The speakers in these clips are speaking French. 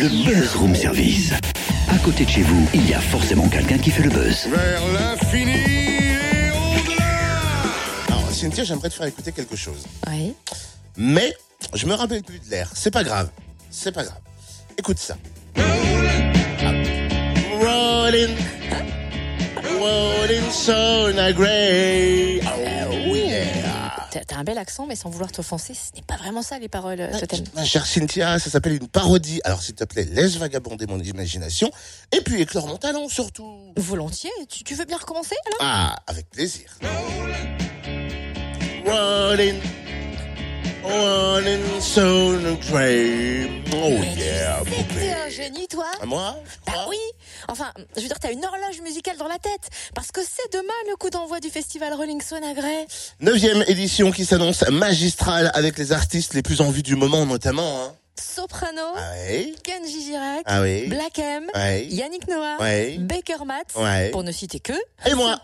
Le Buzz Room Service. À côté de chez vous, il y a forcément quelqu'un qui fait le buzz. Vers l'infini et au-delà Alors, Cynthia, j'aimerais te faire écouter quelque chose. Oui. Mais, je me rappelle plus de l'air. C'est pas grave. C'est pas grave. Écoute ça. Ah. Rolling. Rolling so grey. T'as un bel accent, mais sans vouloir t'offenser, ce n'est pas vraiment ça les paroles, euh, Totem. Ma chère Cynthia, ça s'appelle une parodie. Alors, s'il te plaît, laisse vagabonder mon imagination. Et puis, éclore mon talent, surtout. Volontiers. Tu, tu veux bien recommencer alors? Ah, avec plaisir. Rolling, rolling so. Oh yeah, T'es poupée. un génie, toi moi? Bah oui Enfin, je veux dire, t'as une horloge musicale dans la tête Parce que c'est demain le coup d'envoi du festival Rolling Stone à Grey. Neuvième édition qui s'annonce magistrale avec les artistes les plus en vue du moment notamment. Hein. Soprano, Ah oui, Kenji Girac, ah oui, Black M, Yannick Noah, Baker Matt, pour ne citer que. Et moi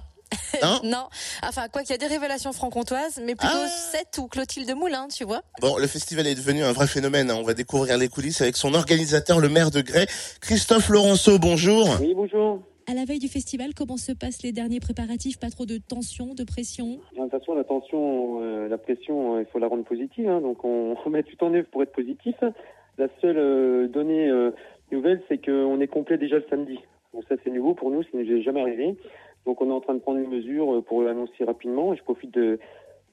Hein Non, enfin, quoi qu'il y a des révélations franc-comtoises, mais plutôt Ah. Seth ou Clotilde Moulin, tu vois. Bon, le festival est devenu un vrai phénomène. hein. On va découvrir les coulisses avec son organisateur, le maire de Grès, Christophe Laurenceau. Bonjour. Oui, bonjour. À la veille du festival, comment se passent les derniers préparatifs? Pas trop de tension, de pression? De toute façon, la tension, euh, la pression, euh, il faut la rendre positive. hein. donc, on, on met tout en œuvre pour être positif. La seule euh, donnée euh, nouvelle, c'est qu'on est complet déjà le samedi. Donc, ça, c'est nouveau pour nous, ça n'est jamais arrivé. Donc, on est en train de prendre les mesures euh, pour l'annoncer rapidement. Je profite de,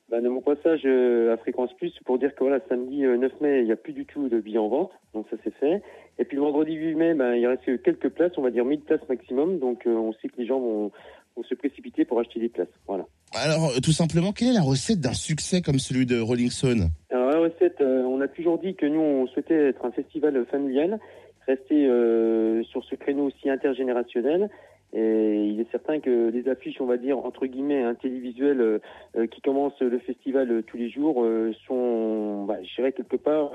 bah, de mon passage euh, à Fréquence Plus pour dire que voilà, samedi euh, 9 mai, il n'y a plus du tout de billets en vente. Donc, ça, c'est fait. Et puis, le vendredi 8 mai, bah, il reste que quelques places, on va dire 1000 places maximum. Donc, euh, on sait que les gens vont, vont se précipiter pour acheter des places. Voilà. Alors, euh, tout simplement, quelle est la recette d'un succès comme celui de Rolling Stone? Alors la recette, euh, on a toujours dit que nous on souhaitait être un festival familial, rester euh, sur ce créneau aussi intergénérationnel. Et il est certain que les affiches, on va dire entre guillemets, un télévisuel euh, euh, qui commence le festival euh, tous les jours sont, bah, je dirais quelque part,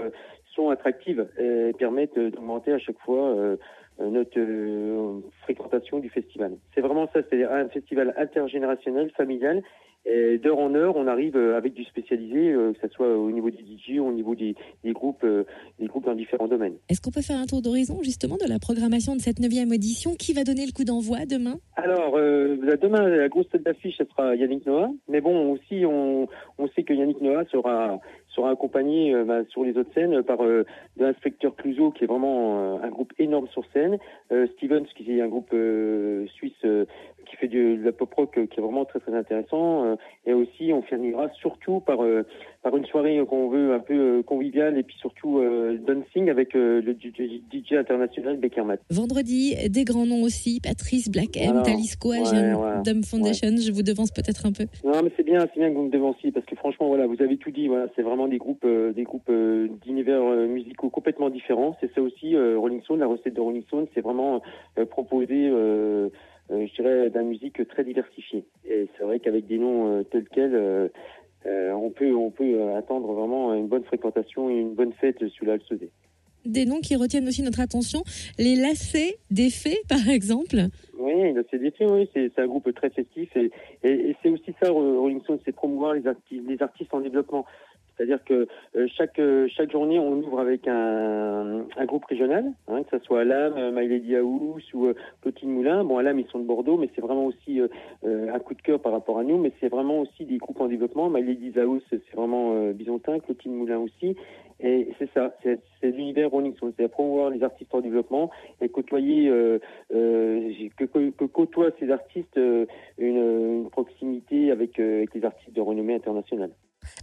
sont attractives et permettent d'augmenter à chaque fois notre euh, fréquentation du festival. C'est vraiment ça, c'est un festival intergénérationnel, familial. Et d'heure en heure, on arrive euh, avec du spécialisé, euh, que ce soit au niveau des DJ, au niveau des, des groupes, euh, des groupes dans différents domaines. Est-ce qu'on peut faire un tour d'horizon justement de la programmation de cette neuvième édition Qui va donner le coup d'envoi demain? Alors, euh, la- demain, la grosse tête d'affiche, ce sera Yannick Noah. Mais bon, aussi, on, on sait que Yannick Noah sera, sera accompagné euh, bah, sur les autres scènes par euh, l'inspecteur Clouseau, qui est vraiment euh, un groupe énorme sur scène. Stevens, qui est un groupe suisse qui fait du- de la pop rock, euh, qui est vraiment très très intéressant. Euh, et aussi, on finira surtout par, euh, par une soirée qu'on veut un peu conviviale et puis surtout dancing avec le DJ, international Baker Matt. Vendredi, des grands noms aussi Patrice, Black M, Talisco, ouais, ouais, Dom Foundation. Je vous devance peut-être un peu. Non, mais c'est bien, c'est bien que vous me devanciez parce que franchement, voilà, vous avez tout dit. Voilà, c'est vraiment des groupes, des groupes d'univers musicaux complètement différents. C'est ça aussi, Rolling Stone. La recette de Rolling Stone, c'est vraiment proposer, euh, je dirais, de la musique très diversifiée. Et c'est vrai qu'avec des noms euh, tels quels, euh, euh, on peut, on peut euh, attendre vraiment une bonne fréquentation et une bonne fête sous la. Des noms qui retiennent aussi notre attention. Les lacets des fées, par exemple. Oui, le CDF, oui, c'est un groupe très festif et, c'est aussi ça, Rolling Stone, c'est promouvoir les, arti- les artistes en développement. C'est-à-dire que euh, chaque euh, chaque journée, on ouvre avec un, groupe régional, hein, que ce soit Alam, euh, My Lady House ou Clotilde Moulin. Bon, Alam, ils sont de Bordeaux, mais c'est vraiment aussi un coup de cœur par rapport à nous, mais c'est vraiment aussi des groupes en développement. My Lady House, c'est vraiment euh, Bisontin, Clotilde Moulin aussi. Et c'est ça, c'est l'univers Rolling Stone, c'est à promouvoir les artistes en développement et côtoyer, euh, euh, que, que, que côtoient ces artistes euh, une, une proximité avec, euh, avec les artistes de renommée internationale.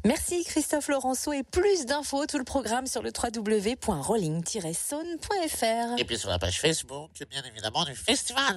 Merci Christophe Laurenceau et plus d'infos, tout le programme sur le www.rolling-saune.fr. Et puis sur la page Facebook, bien évidemment, du festival.